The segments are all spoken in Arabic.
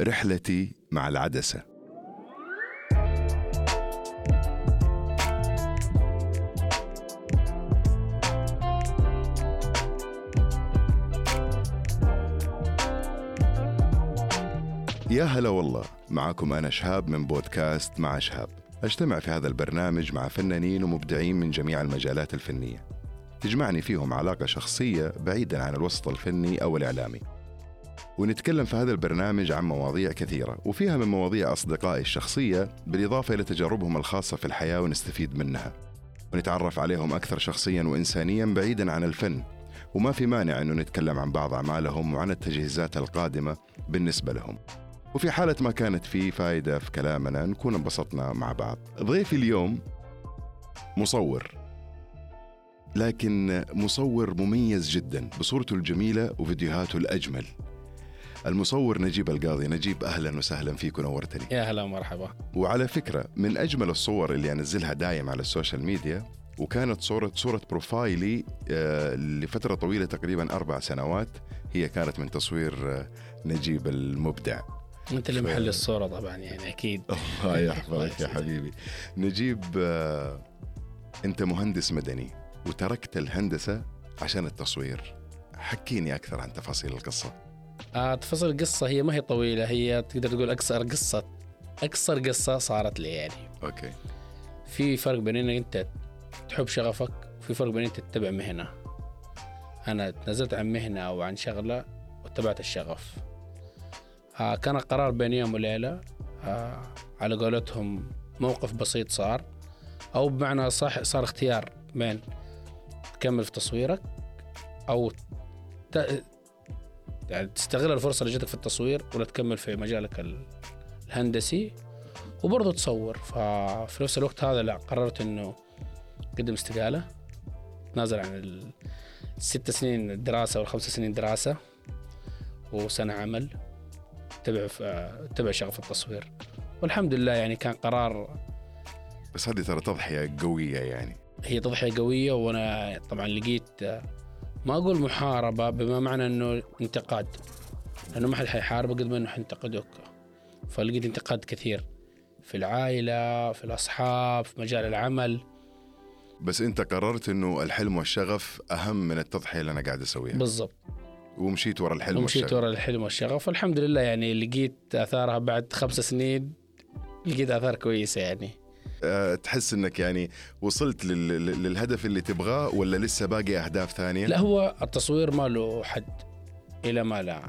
رحلتي مع العدسة. يا هلا والله معكم أنا شهاب من بودكاست مع شهاب. أجتمع في هذا البرنامج مع فنانين ومبدعين من جميع المجالات الفنية. تجمعني فيهم علاقة شخصية بعيدا عن الوسط الفني أو الإعلامي. ونتكلم في هذا البرنامج عن مواضيع كثيرة وفيها من مواضيع أصدقائي الشخصية بالإضافة إلى تجاربهم الخاصة في الحياة ونستفيد منها. ونتعرف عليهم أكثر شخصيا وإنسانيا بعيدا عن الفن. وما في مانع أنه نتكلم عن بعض أعمالهم وعن التجهيزات القادمة بالنسبة لهم. وفي حالة ما كانت في فائدة في كلامنا نكون انبسطنا مع بعض. ضيفي اليوم مصور. لكن مصور مميز جدا بصورته الجميلة وفيديوهاته الأجمل. المصور نجيب القاضي نجيب أهلا وسهلا فيك ونورتني. يا هلا ومرحبا. وعلى فكرة من أجمل الصور اللي أنزلها دايم على ال social media وكانت صورة صورة profile ي آه، لفترة طويلة تقريبا أربع سنوات هي كانت من تصوير آه، نجيب المبدع. أنت اللي محل الصورة طبعا يعني أكيد. الله يحفظك يا حبيبي. نجيب آه، أنت مهندس مدني وتركت الهندسة عشان التصوير. حكيني أكثر عن تفاصيل القصة. آه تفاصيل القصة هي ما هي طويلة هي تقدر تقول اقصر قصة اقصر قصة صارت لي يعني. أوكي. في فرق بين إنك أنت تحب شغفك وفي فرق بين أنت تتبع مهنة. أنا تنزلت عن مهنة أو عن شغلة واتبعت الشغف. آه كان قرار بين يوم وليلة آه على قولتهم موقف بسيط صار. أو بمعنى صح صار اختيار بين تكمل في تصويرك أو. يعني تستغل الفرصة اللي جاتك في التصوير ولا تكمل في مجالك ال- الهندسي وبرضه تصور. ففي نفس الوقت هذا لا قررت إنه قدم استقالة. نازل عن الست سنين دراسة والخمس سنين دراسة وسنة عمل تبع تبع شغف التصوير. والحمد لله يعني كان قرار بس هذه ترى تضحية قوية يعني. هي تضحية قوية وأنا طبعا لقيت ما أقول محاربة بما معنى أنه انتقاد لأنه ما حد حيحاربك قد ما أنه حينتقدك فلقيت انتقاد كثير في العائلة في الأصحاب في مجال العمل. بس أنت قررت إنه الحلم والشغف أهم من التضحية اللي أنا قاعد أسويها. بالضبط. ومشيت ورا الحلم ومشيت والشغف. ورا الحلم والشغف. والحمد لله يعني لقيت آثارها بعد خمس سنين لقيت آثار كويسة يعني. تحس إنك يعني وصلت لل... لل- للهدف اللي تبغاه ولا لسه باقي أهداف ثانية؟ لا هو التصوير ما له حد إلى ما لا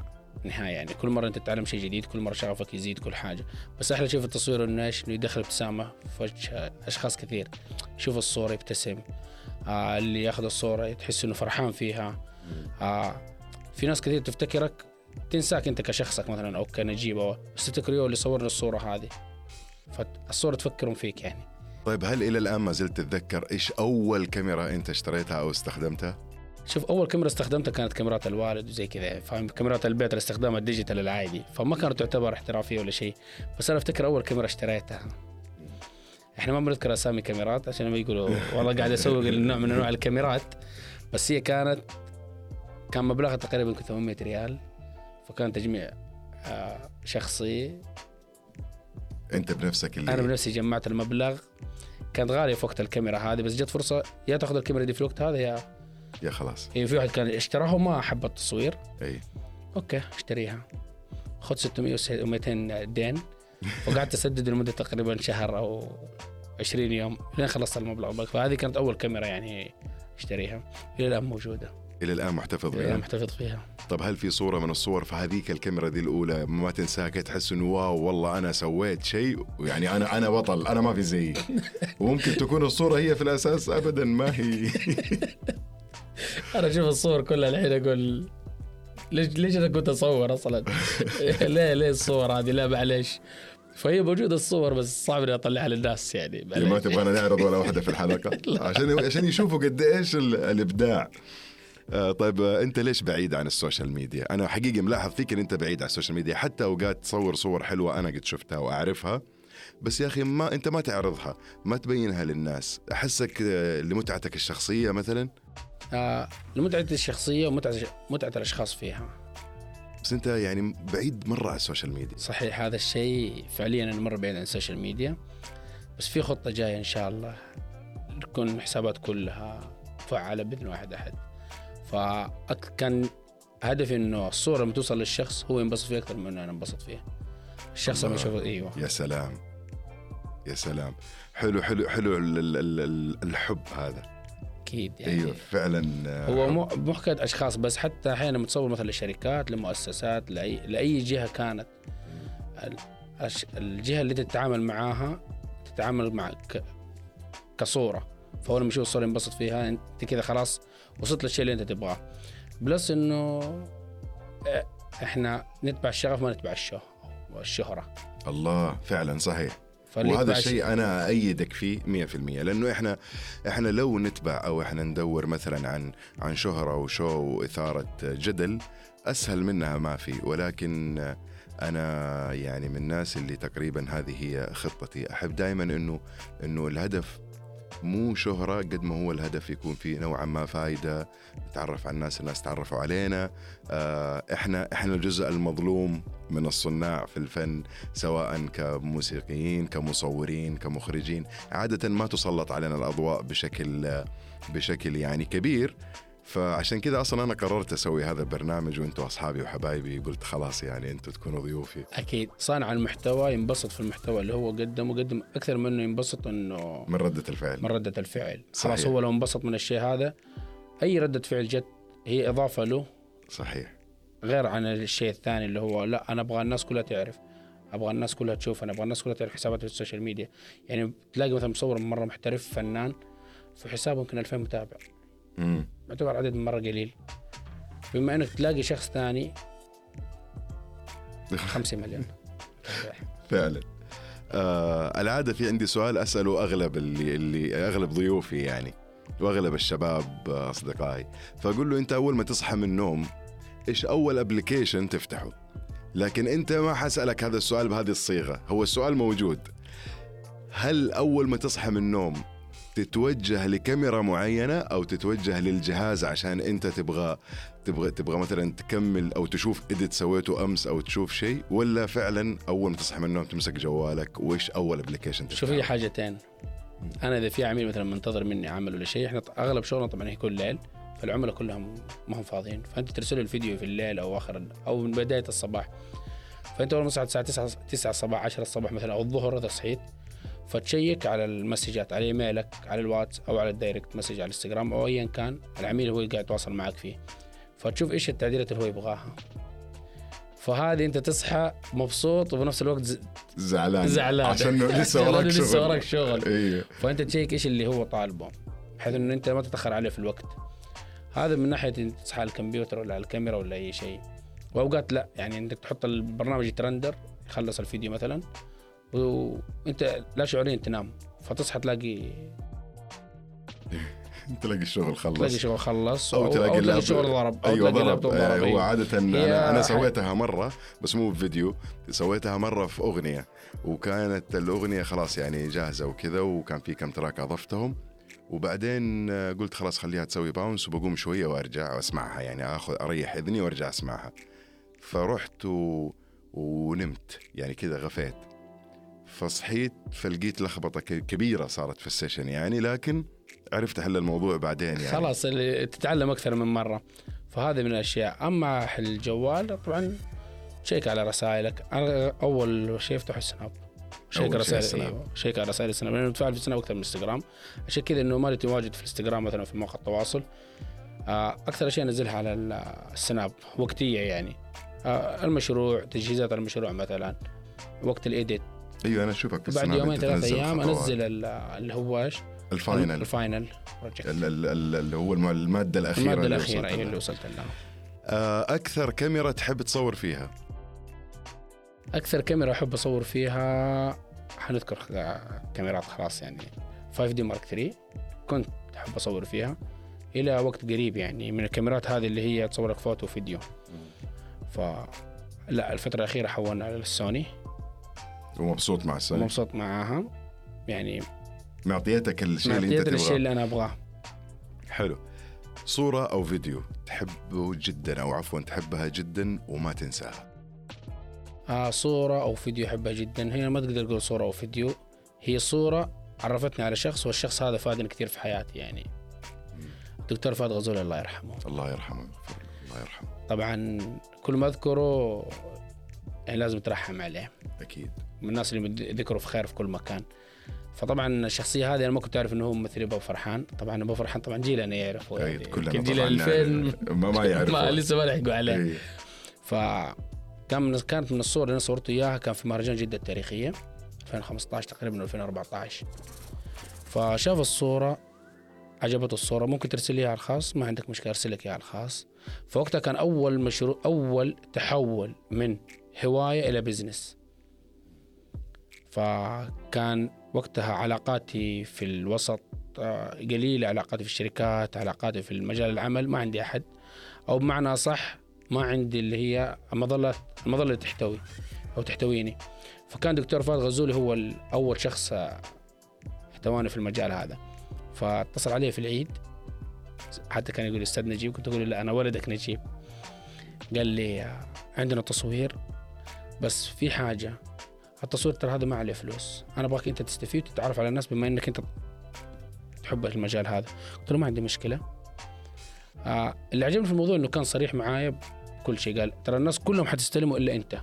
نهايه يعني. كل مرة أنت تتعلم شيء جديد كل مرة شغفك يزيد كل حاجة. بس أحلى شيء في التصوير إنه إيش؟ إنه يدخل ابتسامة في وجه أشخاص كثير. يشوف الصورة يبتسم. آه اللي ياخذ الصورة تحس إنه فرحان فيها. آه في ناس كثير تفتكرك تنساك أنت كشخصك مثلا أو كنجيب أو بس تفتكر اللي صورنا الصورة هذه. فالصوره تفكرهم فيك يعني. طيب هل إلى الآن ما زلت تتذكر إيش أول كاميرا أنت اشتريتها أو استخدمتها؟ شوف أول كاميرا استخدمتها كانت كاميرات الوالد وزي كذا فاهم؟ كاميرات البيت الاستخدام الديجيتال العادي فما كانت تعتبر احترافية ولا شيء. بس أنا أفتكر أول كاميرا اشتريتها. إحنا ما بنذكر أسامي كاميرات عشان ما يقولوا والله قاعد أسوق النوع من أنواع الكاميرات. بس هي كانت كان مبلغها تقريبا 800 ريال فكان تجميع آه، شخصي. انت بنفسك اللي أنا بنفسي جمعت المبلغ. كانت غالية في وقت الكاميرا هذه بس جت فرصة يا تاخذ الكاميرا دي في الوقت هذا يا يا خلاص. يعني في واحد كان اشتراها وما حب التصوير. إي. أوكي اشتريها. خذ 600 و200 دين. وقعدت أسدد لمدة تقريبا شهر أو 20 يوم لين خلصت المبلغ. فهذه كانت أول كاميرا يعني اشتريها. إلى الآن موجودة. إلى الآن محتفظ بها. محتفظ فيها طب هل في صورة من الصور في هذيك الكاميرا دي الأولى؟ ما تنساها كده تحس إنه واو والله أنا سويت شيء يعني أنا أنا بطل أنا ما في زيي. وممكن تكون الصورة هي في الأساس ابدا ما هي. أنا أشوف الصور كلها الحين أقول ليش ليش أنا كنت أصور أصلا؟ ليه ليه الصور هذه؟ لا معلش فهي موجودة الصور بس صعب إني أطلعها للناس يعني ما تبغانا نعرض ولا واحدة في الحلقة. عشان عشان يشوفوا قد إيش ال- الإبداع. طيب آه، انت ليش بعيد عن ال social media؟ أنا حقيقي ملاحظ فيك إن أنت بعيد عن ال social media. حتى أوقات تصور صور حلوة أنا قد شفتها وأعرفها. بس يا أخي ما أنت ما تعرضها ما تبينها للناس. أحسك آه، لمتعتك الشخصية مثلا؟ آه لمتعة الشخصية ومتعة متعة الأشخاص فيها. بس أنت يعني بعيد مرة عن ال social media. صحيح هذا الشيء فعليا أنا مرة بعيد عن ال social media. بس في خطة جاية إن شاء الله. تكون الحسابات كلها فعالة بإذن واحد أحد. فكان هدفي إنه الصورة لما توصل للشخص هو ينبسط فيها أكثر من إنه أنا أنبسط فيها. الشخص لما. يشوف إيوه. يا سلام. يا سلام. حلو حلو حلو ال- ال- ال- ال- الحب هذا. أكيد يعني. أيوه فعلا آه، هو مو مو حكاية أشخاص بس حتى أحيانا متصور مثلا لشركات لمؤسسات لاي لأي جهة كانت الجهة اللي تتعامل معاها تتعامل مع ك... كصورة. فهو لما يشوف الصورة ينبسط فيها أنت كذا خلاص وصلت للشيء اللي انت تبغاه. بلس إنه إيه، إحنا نتبع الشغف ما نتبع الشه والشهره الله فعلا صحيح. وهذا الشيء أنا أيدك فيه 100% لأنه إحنا إحنا لو نتبع أو إحنا ندور مثلا عن عن شهرة وشو واثاره جدل أسهل منها ما في. ولكن أنا يعني من الناس اللي تقريبا هذه هي خطتي. أحب دائما إنه إنه الهدف مو شهرة قد ما هو الهدف يكون فيه نوعا ما فايدة. نتعرف على الناس الناس تعرفوا علينا. آه، إحنا إحنا الجزء المظلوم من الصناع في الفن سواء كموسيقيين كمصورين كمخرجين. عادة ما تسلط علينا الأضواء بشكل بشكل يعني كبير. فعشان كذا أصلا أنا قررت أسوي هذا البرنامج وأنتم أصحابي وحبايبي. قلت خلاص يعني أنتم تكونوا ضيوفي. أكيد. صانع المحتوى ينبسط في المحتوى اللي هو قدمه قدم أكثر من إنه ينبسط إنه من ردة الفعل. من ردة الفعل. صحيح. خلاص هو لو انبسط من الشيء هذا أي ردة فعل جت هي إضافة له. صحيح. غير عن الشيء الثاني اللي هو لا أنا أبغى الناس كلها تعرف. أبغى الناس كلها تشوف. أنا أبغى الناس كلها تعرف حساباتي في ال social media. يعني تلاقي مثلا مصور مرة محترف فنان في حسابه يمكن 2000 متابع. امم يعتبر عدد مرة قليل. بما إنك تلاقي شخص ثاني 5 مليون. فعلا. آه العادة في عندي سؤال أسأله أغلب اللي, اللي أغلب ضيوفي يعني وأغلب الشباب آه، أصدقائي. فأقول له أنت أول ما تصحى من النوم إيش أول application تفتحه؟ لكن أنت ما حسألك هذا السؤال بهذه الصيغة هو السؤال موجود. هل أول ما تصحى من النوم تتوجه لكاميرا معينة أو تتوجه للجهاز عشان أنت تبغى تبغى تبغى مثلا تكمل أو تشوف edit سويته أمس أو تشوف شيء ولا فعلا أول ما تصحى من النوم تمسك جوالك؟ وإيش أول application شوف هي حاجتين. أنا إذا في عميل مثلا منتظر مني عمل ولا شيء إحنا أغلب شغلنا طبعا يكون ليل فالعملاء كلهم ما هم فاضيين. فأنت ترسل الفيديو في الليل أو آخر أو من بداية الصباح. فأنت أول ما تصحى الساعة 9 9 الصباح 10 الصباح مثلا أو الظهر اذا صحيت فتشيك على ال messages على إيميلك على الواتس أو على ال direct message على الإنستغرام أو ايا كان العميل هو قاعد يتواصل معك فيه. فتشوف إيش التعديلات اللي هو يبغاها. فهذه أنت تصحى مبسوط وبنفس الوقت ز- زعلان. زعلان. عشان لسه وراك لسه شغل. وراك شغل. أيوه فأنت تشيك إيش اللي هو طالبه بحيث إنه أنت ما تتأخر عليه في الوقت. هذا من ناحية انت تصحى على الكمبيوتر ولا على الكاميرا ولا أي شيء. وأوقات لا يعني انك تحط البرنامج ي render يخلص الفيديو مثلا. وانت لا شعوريا تنام فتصحى تلاقي تلاقي الشغل تلاقي خلص شغل خلص أو تلاقي اللاب- الشغل ضرب أو أيوه تلاقي ضرب. اللابتوب آه، ضرب هو. عادة أنا أنا سويتها مرة بس مو بفيديو سويتها مرة في أغنية وكانت الأغنية خلاص يعني جاهزة وكذا وكان في كم track أضفتهم. وبعدين آه، قلت خلاص خليها تسوي bounce وبقوم شوية وأرجع وأسمعها يعني اخذ أريح إذني وأرجع أسمعها. فرحت و... ونمت يعني كذا غفيت. فصحيت فلقيت لخبطة كبيرة صارت في ال session يعني لكن عرفت احل الموضوع بعدين يعني. خلاص اللي تتعلم أكثر من مرة. فهذه من الأشياء. أما الجوال طبعا شيك على رسائلك. أنا أول شيء أفتح السناب. شيك شيء رسائل السناب. إيوه شيك على رسائل السناب. لأنه بتفاعل في السناب أكثر من الانستغرام عشان كذا إنه مالي تواجد في الانستغرام مثلا في مواقع التواصل. آه، أكثر أشياء أنزلها على ال- السناب وقتية يعني. آه، المشروع تجهيزات المشروع مثلا. وقت ال edit. أيوه أنا أشوفك في بعد يومين أنت ثلاث تنزل أيام. أنزل ال- اللي هو إيش؟ ال final ال final project ال- ال- ال- اللي هو الم- المادة الأخيرة المادة اللي الأخيرة هي لها. اللي وصلت لها. آه، أكثر كاميرا تحب تصور فيها؟ أكثر كاميرا أحب أصور فيها حنذكر كاميرات خلاص يعني 5 D Mark 3 كنت أحب أصور فيها إلى وقت قريب يعني من الكاميرات هذه اللي هي تصور لك فوتو وفيديو. ف لا الفترة الأخيرة حولنا على السوني. ومبسوط مع السوني ومبسوط معاها. يعني معطيتك الشيء اللي انت الشيء تبغاه. اللي أنا أبغاه. حلو. صورة أو فيديو تحبه جدا أو عفوا تحبها جدا وما تنساها. آه صورة أو فيديو أحبها جدا. هنا ما تقدر تقول صورة أو فيديو. هي صورة عرفتني على شخص والشخص هذا فادني كثير في حياتي يعني. دكتور فهد غزول الله يرحمه. الله يرحمه الله يرحمه. طبعا كل ما أذكره يعني لازم ترحم عليه. أكيد. من الناس اللي ذكروا في خير في كل مكان. فطبعا الشخصية هذه أنا ما كنت أعرف إنه هو ممثل أبو فرحان. طبعا أبو فرحان طبعا جيلنا يعرفه. أكيد يعني كلنا جيل طبعاً 2000 ما ما يعرفوا ما لسه ما لحقوا عليه. إيه. ف كان من كانت من الصور اللي أنا صورته إياها كان في مهرجان جدة التاريخية 2015 تقريبا 2014 فشاف الصورة عجبته الصورة. ممكن ترسل لي على الخاص؟ ما عندك مشكلة ارسل لك إياها على الخاص. فوقتها كان أول مشروع أول تحول من هواية إلى بزنس فكان وقتها علاقاتي في الوسط آه، قليلة علاقاتي في الشركات علاقاتي في المجال العمل ما عندي أحد. أو بمعنى صح ما عندي اللي هي المظلة المظلة اللي تحتوي أو تحتويني. فكان دكتور فهد غزولي هو أول شخص آه، احتواني في المجال هذا. فاتصل علي في العيد. حتى كان يقول أستاذ نجيب كنت أقول له لا أنا ولدك نجيب. قال لي آه، عندنا تصوير بس في حاجة. التصوير ترى هذا ما عليه فلوس. أنا أبغاك أنت تستفيد وتتعرف على الناس بما إنك أنت تحب المجال هذا. قلت له ما عندي مشكلة. آه اللي عجبني في الموضوع إنه كان صريح معايا بكل شيء. قال ترى الناس كلهم حتستلموا إلا أنت.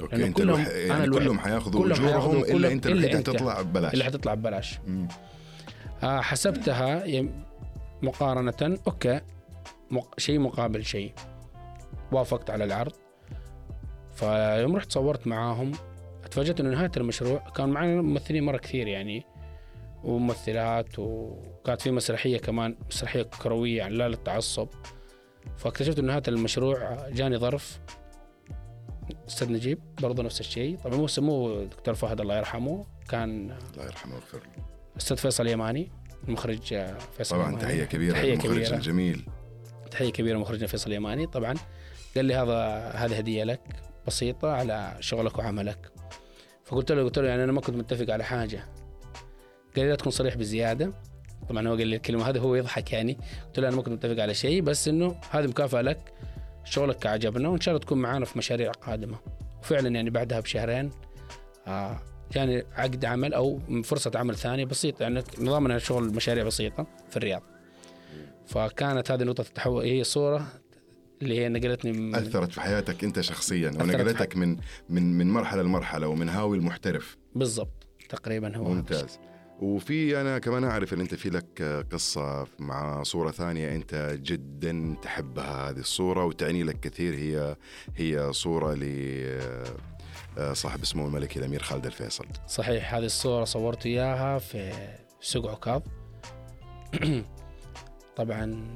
أوكي أنت كلهم- الوح... يعني الوحيد. كلهم حياخذوا اجورهم إلا أنت إلا الوحيد أنت. حتطلع ببلاش. اللي حتطلع ببلاش. آه حسبتها مقارنة. أوكي مق... شيء مقابل شيء. وافقت على العرض. فيوم رحت صورت معاهم. اتفاجأت إنه نهاية المشروع كان معنا ممثلين مرة كثير يعني وممثلات وكانت في مسرحية كمان مسرحية كروية يعني لا للتعصب فاكتشفت إنه نهاية المشروع جاني ظرف. أستاذ نجيب برضه نفس الشيء. طبعا مو مو دكتور فهد الله يرحمه. كان الله يرحمه ويغفر له. أستاذ فيصل يماني المخرج فيصل طبعا يماني. تحية كبيرة تحية للمخرج كبيرة. الجميل. تحية كبيرة مخرجنا فيصل يماني طبعا قال لي هذا هذه هدية لك. بسيطة على شغلك وعملك. فقلت له قلت له يعني أنا ما كنت متفق على حاجة. قال لي لا تكون صريح بزيادة. طبعا هو قال لي الكلمة هذه هو يضحك يعني. قلت له أنا ما كنت متفق على شيء بس إنه هذه مكافأة لك. شغلك عجبنا وإن شاء الله تكون معانا في مشاريع قادمة. وفعلا يعني بعدها بشهرين آه جاني عقد عمل أو فرصة عمل ثانية بسيطة. يعني نظامنا شغل مشاريع بسيطة في الرياض. فكانت هذه نقطة التحول هي صورة اللي هي نقلتني من أثرت في حياتك أنت شخصيا ونقلتك من من من مرحلة لمرحلة ومن هاوي المحترف. بالضبط تقريبا هو. ممتاز. وفي أنا كمان أعرف إن أنت في لك قصة مع صورة ثانية أنت جدا تحبها هذه الصورة وتعني لك كثير. هي هي صورة ل صاحب اسمه الملكي الأمير خالد الفيصل. صحيح هذه الصورة صورت إياها في سوق عكاظ. طبعا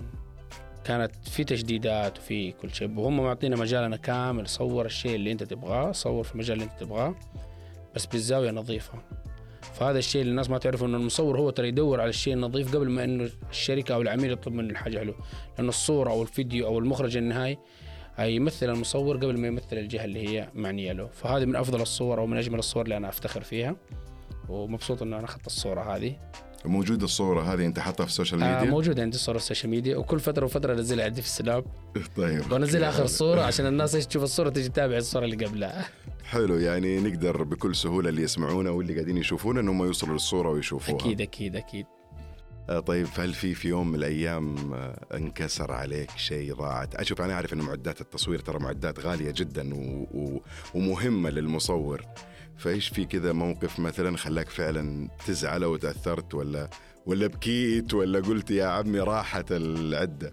كانت في تجديدات وفي كل شيء. وهم معطينا مجالنا كامل. صور الشيء اللي انت تبغاه صور في المجال اللي انت تبغاه بس بالزاوية نظيفة فهذا الشيء اللي الناس ما تعرفه إنه المصور هو ترى يدور على الشيء النظيف قبل ما إنه الشركة أو العميل يطلب منه الحاجة حلوة. لأنه الصورة أو الفيديو أو المخرج النهائي يمثل المصور قبل ما يمثل الجهة اللي هي معنية له. فهذه من أفضل الصور أو من أجمل الصور اللي أنا أفتخر فيها. ومبسوط إنه أنا أخذت الصورة هذه. موجودة الصورة هذه أنت حاطها في ال social آه ميديا موجودة عندي صورة في ال social media وكل فترة وفترة أنزلها عندي في السناب. طيب. وأنزلها آخر الصورة عشان الناس إيش تشوف الصورة تجي تتابع الصورة اللي قبلها. حلو يعني نقدر بكل سهولة اللي يسمعونا واللي قاعدين يشوفونا إنهم يوصلوا للصورة ويشوفوها. أكيد أكيد أكيد. آه، طيب هل في في يوم من الأيام آه، انكسر عليك شيء ضاعت؟ أشوف أنا أعرف إن معدات التصوير ترى معدات غالية جدا و... و... ومهمة للمصور فإيش في كذا موقف مثلا خلاك فعلا تزعل أو تأثرت ولا ولا بكيت ولا قلت يا عمي راحت العدة؟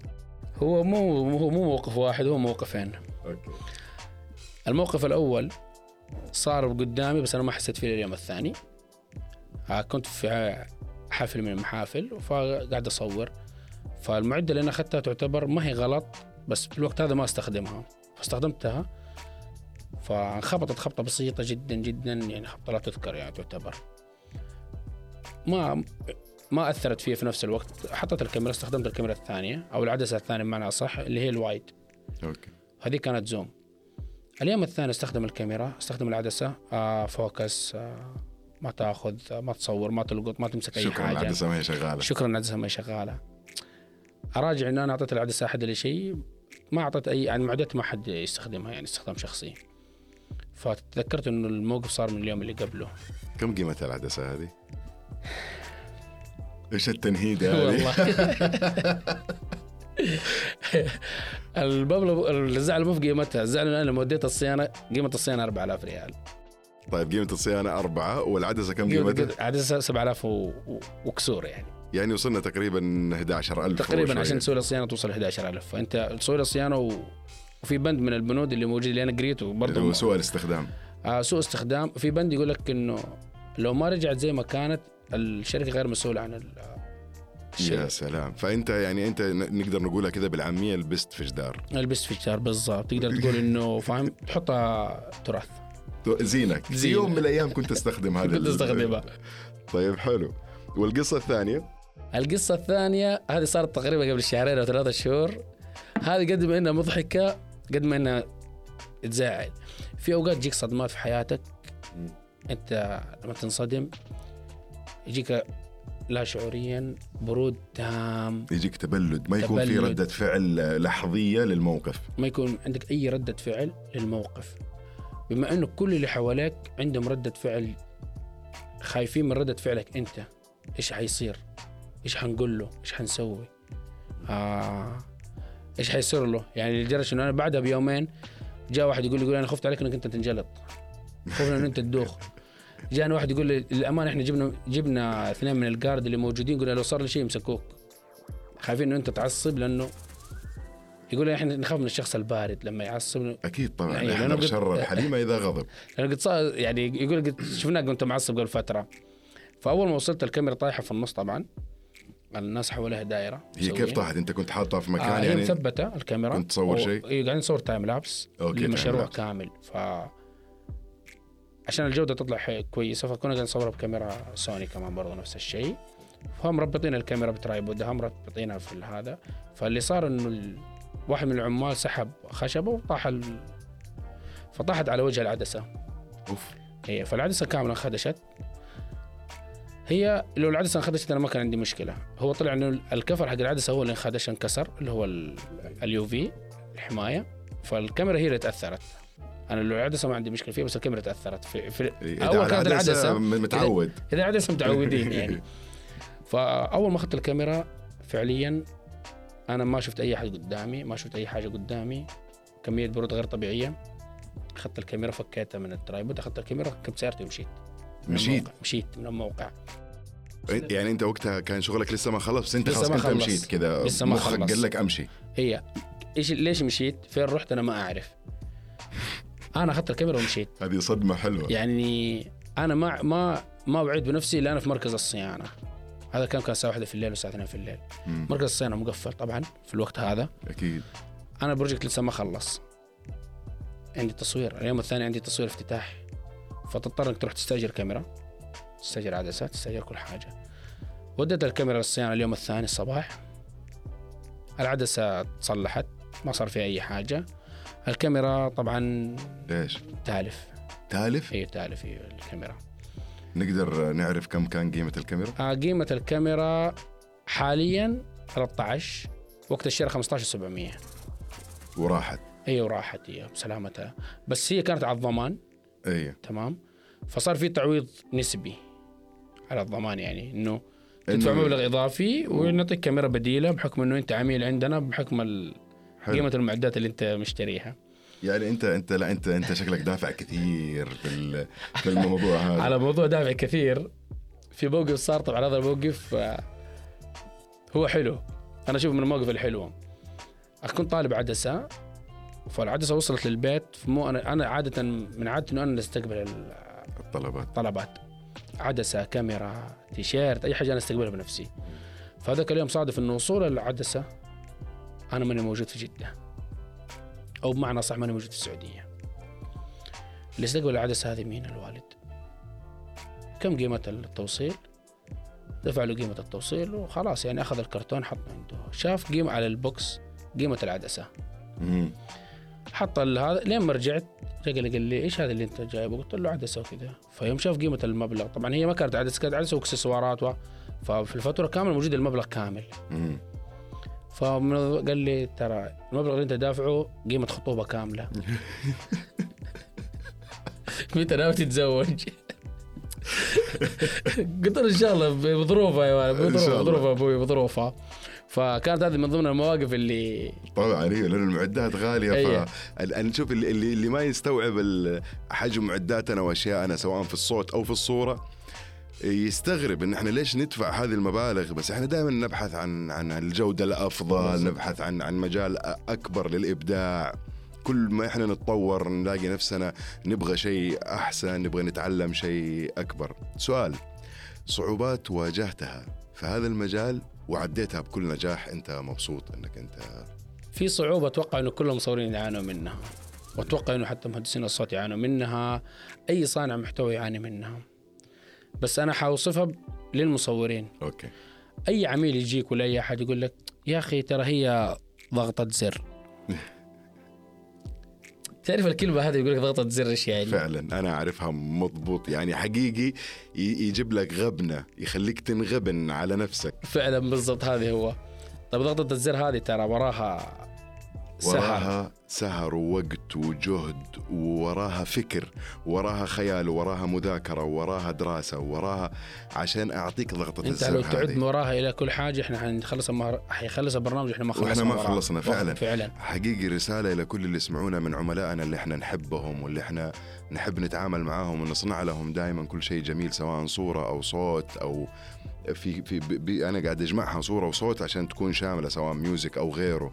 هو مو مو مو موقف واحد هو موقفين أوكي الموقف الأول صار قدامي بس أنا ما حسيت فيه اليوم الثاني آه، كنت في حفل من المحافل فقاعد أصور. فالمعدة اللي أنا أخذتها تعتبر ما هي غلط بس في الوقت هذا ما أستخدمها. فاستخدمتها. فانخبطت خبطة بسيطة جدا جدا يعني خبطة لا تذكر يعني تعتبر. ما ما أثرت فيها في نفس الوقت. حطيت الكاميرا استخدمت الكاميرا الثانية أو العدسة الثانية بمعنى أصح اللي هي الوايد. Okay. هذه كانت zoom. اليوم الثاني أستخدم الكاميرا أستخدم العدسة آه focus آه ما تاخذ ما تصور ما تلقط ما تمسك أي شكرا حاجة. العدسة ما هي شغالة. شكرا العدسة ما هي شغالة. أراجع انه أنا أعطيت العدسة أحد ولا شيء. ما أعطيت أي يعني معدات ما حد يستخدمها يعني استخدام شخصي. فتذكرت إنه الموقف صار من اليوم اللي قبله. كم قيمة العدسة هذه؟ إيش التنهيد والله. هذه؟ المبلغ الزعل مو في قيمتها. الزعل أنا لما وديت الصيانة قيمة الصيانة 4000 ريال. طيب قيمة الصيانة أربعة والعدسة كم قيمتها؟ عدسه 7000 و- و- وكسور يعني. يعني وصلنا تقريبا 11000 تقريبا. عشان تسوي له صيانة توصل 11000 فأنت تسوي له صيانة و... وفي بند من البنود اللي موجود اللي أنا قريته اللي برضه هو سوء الاستخدام. آه سوء استخدام. في بند يقول لك إنه لو ما رجعت زي ما كانت الشركة غير مسؤولة عن ال- الشيء. يا سلام. فأنت يعني أنت نقدر نقولها كده بالعامية لبست في جدار. البس في الشهر بالضبط. تقدر تقول إنه فاهم؟ تحطها تراث. زينك. في. يوم من الأيام كنت أستخدم هذا كنت أستخدمها. طيب حلو. والقصة الثانية؟ القصة الثانية هذه صارت تقريبا قبل شهرين أو ثلاثة شهور. هذه قد ما إنها مضحكة قد ما إنها تزعل. في أوقات تجيك صدمات في حياتك. أنت لما تنصدم يجيك لا شعوريا برود تام يجيك تبلد. ما يكون في تبلد. ردة فعل لحظية للموقف. ما يكون عندك أي ردة فعل للموقف. بما انه كل اللي حواليك عندهم ردة فعل خايفين من ردة فعلك أنت. إيش حيصير؟ إيش حنقول له؟ إيش حنسوي؟ آه إيش حيصير له؟ يعني لدرجة إنه أنا بعدها بيومين جاء واحد يقول لي يقول أنا خفت عليك إنك أنت تنجلط. خفنا انه أنت تدوخ. جانا واحد يقول لي للأمانة إحنا جبنا جبنا اثنين من الجارد اللي موجودين قلنا لو صار لي شيء يمسكوك. خايفين إنه أنت تعصب لأنه يقول إحنا نخاف من الشخص البارد لما يعصب أكيد طبعا أيوة، احذر لأنه قد- شر الحليم إذا غضب لأنه قد يعني يقول قد شفناك وانت معصب قبل فترة فأول ما وصلت الكاميرا طايحة في النص طبعا الناس حواليها دائره هي كيف. طاحت أنت كنت حاطها في مكان آه يعني مثبتة الكاميرا كنت تصور شيء؟ أيوه قاعدين نصور time lapse لمشروع lapse. كامل ف عشان الجودة تطلع كويسة فكنا قاعدين نصورها بكاميرا سوني كمان برضه نفس الشيء فهم مربطين الكاميرا ب tripod هم مربطينها في هذا فاللي صار إنه. واحد من العمال سحب خشبه وطاح ال... فطاحت على وجه العدسة. أوف. هي فالعدسة كاملة انخدشت. هي لو العدسة انخدشت أنا ما كان عندي مشكلة. هو طلع إنه ال cover حق العدسة هو اللي انخدش انكسر اللي هو ال UV الحماية. فالكاميرا هي اللي تأثرت. أنا لو العدسة ما عندي مشكلة فيها بس الكاميرا تأثرت. في, في أول كانت العدسة متعود. إذا العدسة متعودين يعني. فأول ما أخذت الكاميرا فعليا أنا ما شفت أي حاجة قدامي ما شفت أي حاجة قدامي. كمية برود غير طبيعية. أخذت الكاميرا فكيتها من ال tripod أخذت الكاميرا ركبت سيارتي ومشيت. مشيت. مشيت من الموقع. يعني أنت وقتها كان شغلك لسه ما خلص؟ بس أنت خلاص كنت. مشيت ما مخك. قال لك أمشي. هي إيش ليش مشيت؟ فين رحت؟ أنا ما أعرف. أنا أخذت الكاميرا ومشيت. هذه صدمة حلوة. يعني أنا ما ما ما وعيت بنفسي إلا أنا في مركز الصيانة. هذا كان كان الساعة 1 في الليل والساعة 2 في الليل. مم. مركز الصيانه مقفل طبعا في الوقت هذا. أكيد. أنا البروجكت لسه ما خلص. عندي تصوير. اليوم الثاني عندي تصوير افتتاح. فتضطر إنك تروح تستأجر كاميرا. تستأجر عدسات تستأجر كل حاجة. وديت الكاميرا للصيانة اليوم الثاني الصباح. العدسة تصلحت ما صار فيها أي حاجة. الكاميرا طبعا ليش؟ تالف. تالف؟ هي تالف هي الكاميرا. نقدر نعرف كم كان قيمة الكاميرا؟ آه، قيمة الكاميرا حاليا 13 وقت الشراء 15700 وراحت. هي وراحت هي بسلامتها بس هي كانت على الضمان. اي تمام. فصار في تعويض نسبي على الضمان يعني إنه تدفع إنه- مبلغ إضافي ونعطيك كاميرا بديلة بحكم إنه أنت عميل عندنا بحكم ال-. قيمة المعدات اللي أنت مشتريها. يعني انت انت لا انت انت شكلك دافع كثير في في الموضوع هذا. على موضوع دافع كثير في موقف صار طبعا هذا الموقف آه، هو حلو. أنا اشوفه من المواقف الحلوه كنت طالب عدسة فالعدسة وصلت للبيت مو أنا أنا عادة من عادتي إنه أنا أستقبل ال- الطلبات. طلبات عدسة كاميرا تيشيرت أي حاجة أنا أستقبلها بنفسي. فهذاك اليوم صادف إنه وصول العدسة أنا ماني موجود في جدة. أو بمعنى صح ماني موجود في السعودية. اللي استقبل العدسه هذه مين الوالد؟ كم قيمة التوصيل؟ دفع له قيمة التوصيل وخلاص يعني أخذ الكرتون حطه عنده. شاف قيمة على ال box قيمة العدسة. حط ال- هذا لين ما رجعت رجع قال لي إيش هذا اللي أنت جايبه؟ قلت له عدسة وكذا. فيوم شاف قيمة المبلغ. طبعا هي ما كانت عدسه كانت عدسة وأكسسوارات و... ففي الفاتورة كامله موجود المبلغ كامل. مم. فقال لي ترى المبلغ اللي انت دافعه قيمة خطوبة كاملة متى ناوي تتزوج؟ قلت له إن شاء الله بظروفها يا ولد. بظروفها أبوي بظروفها فكانت هذه من ضمن المواقف اللي طبعا أيوه لأن المعدات غالية أيه. فنشوف اللي, اللي اللي ما يستوعب حجم معداتنا وأشياءنا سواء في الصوت أو في الصورة يستغرب إن إحنا ليش ندفع هذه المبالغ بس إحنا دائما نبحث عن عن الجودة الأفضل. نبحث عن عن مجال أكبر للإبداع. كل ما إحنا نتطور نلاقي نفسنا نبغى شيء أحسن نبغى نتعلم شيء أكبر. سؤال صعوبات واجهتها في هذا المجال وعديتها بكل نجاح أنت مبسوط إنك أنت في صعوبة أتوقع إنه كل المصورين يعانوا منها وأتوقع إنه حتى مهندسين الصوت يعانوا منها أي صانع محتوى يعاني منها. بس أنا حوصفها للمصورين. أوكي. أي عميل يجيك ولا أي أحد يقول لك يا أخي ترى هي ضغطة زر. تعرف الكلمة هذه يقول لك ضغطة زر إيش يعني؟ فعلا أنا أعرفها مضبوط. يعني حقيقي يجيب لك غبنة يخليك تنغبن على نفسك. فعلا بالضبط هذه هو. طيب ضغطة الزر هذه ترى وراها وراها سهر ووقت وجهد ووراها فكر وراها خيال وراها مذاكرة وراها دراسة وراها عشان أعطيك ضغطة أنت لو تعد. وراها إلى كل حاجة إحنا حنخلص المهر... حيخلص البرنامج إحنا ما خلصنا وإحنا ما وراها. خلصنا فعلاً. فعلا حقيقي رسالة إلى كل اللي يسمعونا من عملائنا اللي إحنا نحبهم واللي إحنا نحب نتعامل معاهم ونصنع لهم دائما كل شيء جميل سواء صورة أو صوت أو في في بي أنا قاعد أجمعها صورة وصوت عشان تكون شاملة سواء music أو غيره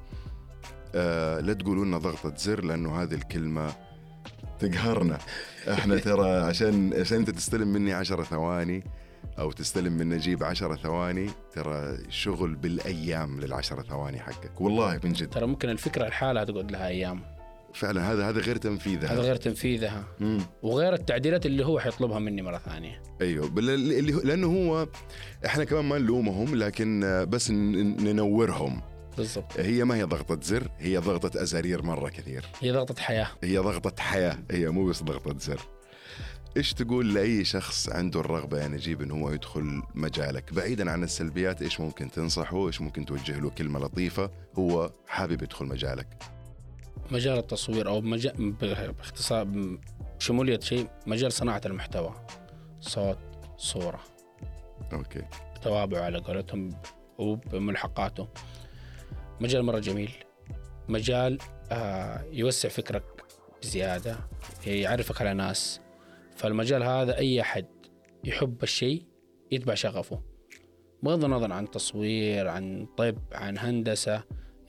آه لا تقولوا لنا ضغطة زر لأنه هذه الكلمة تقهرنا. إحنا ترى عشان عشان أنت تستلم مني عشرة ثواني أو تستلم من نجيب عشرة ثواني ترى شغل بالأيام للعشرة ثواني حقك. والله من جد. ترى ممكن الفكرة لحالها تقعد لها أيام. فعلا هذا هذا غير تنفيذها. هذا غير تنفيذها. مم. وغير التعديلات اللي هو حيطلبها مني مرة ثانية. أيوه اللي لأنه هو إحنا كمان ما نلومهم لكن بس ننورهم. بالضبط. هي ما هي ضغطة زر هي ضغطة أزارير مرة كثير. هي ضغطة حياة. هي ضغطة حياة هي مو بس ضغطة زر. إيش تقول لأي شخص عنده الرغبة يا نجيب ان هو يدخل مجالك؟ بعيدا عن السلبيات إيش ممكن تنصحه؟ إيش ممكن توجه له كلمة لطيفة؟ هو حابب يدخل مجالك. مجال التصوير أو مجال باختصار بشموليه شيء مجال صناعة المحتوى. صوت صورة. أوكي. توابع على قولتهم وبملحقاته. مجال مرة جميل. مجال آه يوسع فكرك بزيادة يعرفك على ناس. فالمجال هذا أي أحد يحب الشيء يتبع شغفه. بغض النظر عن تصوير عن طب عن هندسة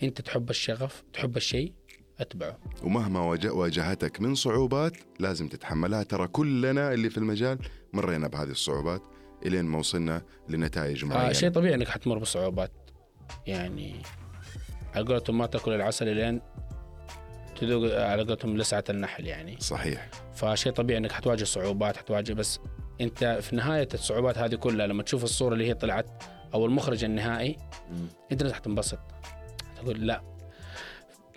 أنت تحب الشغف تحب الشيء أتبعه. ومهما واجه- واجهتك من صعوبات لازم تتحملها. ترى كلنا اللي في المجال مرينا بهذه الصعوبات إلين ما وصلنا لنتائج معينة. آه شيء طبيعي إنك حتمر بصعوبات. يعني على قولتهم ما تأكل العسل لين تذوق على قولتهم لسعة النحل يعني. صحيح. فشيء طبيعي إنك حتواجه صعوبات حتواجه بس أنت في نهاية الصعوبات هذه كلها لما تشوف الصورة اللي هي طلعت أو المخرج النهائي أنت نفسك حتنبسط تقول لا.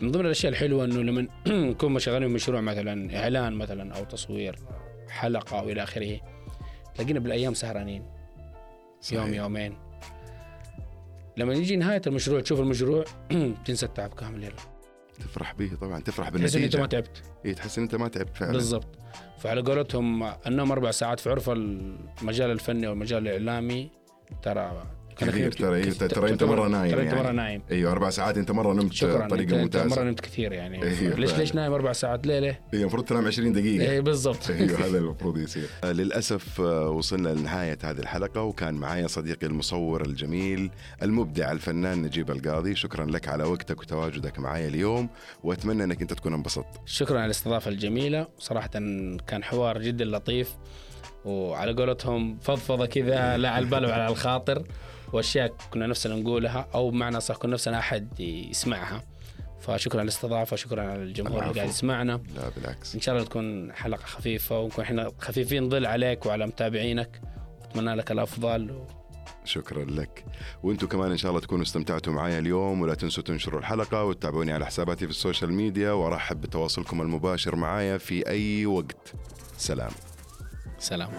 من ضمن الأشياء الحلوة إنه لما نكون شغالين بمشروع مثلا إعلان مثلا أو تصوير حلقة أو إلى آخره تلاقينا بالأيام سهرانين. صحيح. يوم يومين. لما يجي نهاية المشروع تشوف المشروع تنسى التعب كامل يلا. تفرح به طبعا تفرح تحس إن أنت ما بالنتيجه تعبت. إيه تحس إن أنت ما تعبت فعلا. بالضبط. فعلى قولتهم النوم أربع ساعات في عرف المجال الفني أو المجال الإعلامي ترى كثير. ترى ترى أنت مرة نايم ترى أنت يعني. مرة نايم. أيوه أربع ساعات أنت مرة نمت بطريقه انت مرة ممتازه نمت كثير يعني. أيوة ليش. ليش نايم أربع ساعات؟ ليله؟ هي المفروض تنام 20 دقيقة. إيه بالضبط. أيوه هذا المفروض يصير. للأسف آه، وصلنا لنهاية هذه الحلقة وكان معايا صديقي المصور الجميل المبدع الفنان نجيب القاضي. شكرا لك على وقتك وتواجدك معايا اليوم وأتمنى أنك أنت تكون انبسطت. شكرا على الاستضافة الجميلة. صراحة كان حوار جدا لطيف وعلى قولتهم فضفضة كذا لا على البال ولا على الخاطر. وأشياء كنا نفسنا نقولها أو بمعنى صح كنا نفسنا أحد يسمعها. فشكرا على الاستضافه شكرا على الجمهور اللي. قاعد يسمعنا. لا بالعكس. إن شاء الله تكون حلقة خفيفة ونكون إحنا خفيفين ظل عليك وعلى متابعينك. أتمنى لك الأفضل. و... شكرا لك. وأنتم كمان إن شاء الله تكونوا استمتعتوا معايا اليوم ولا تنسوا تنشروا الحلقة وتتابعوني على حساباتي في السوشيال ميديا وأرحب بتواصلكم المباشر معايا في أي وقت. سلام. سلام.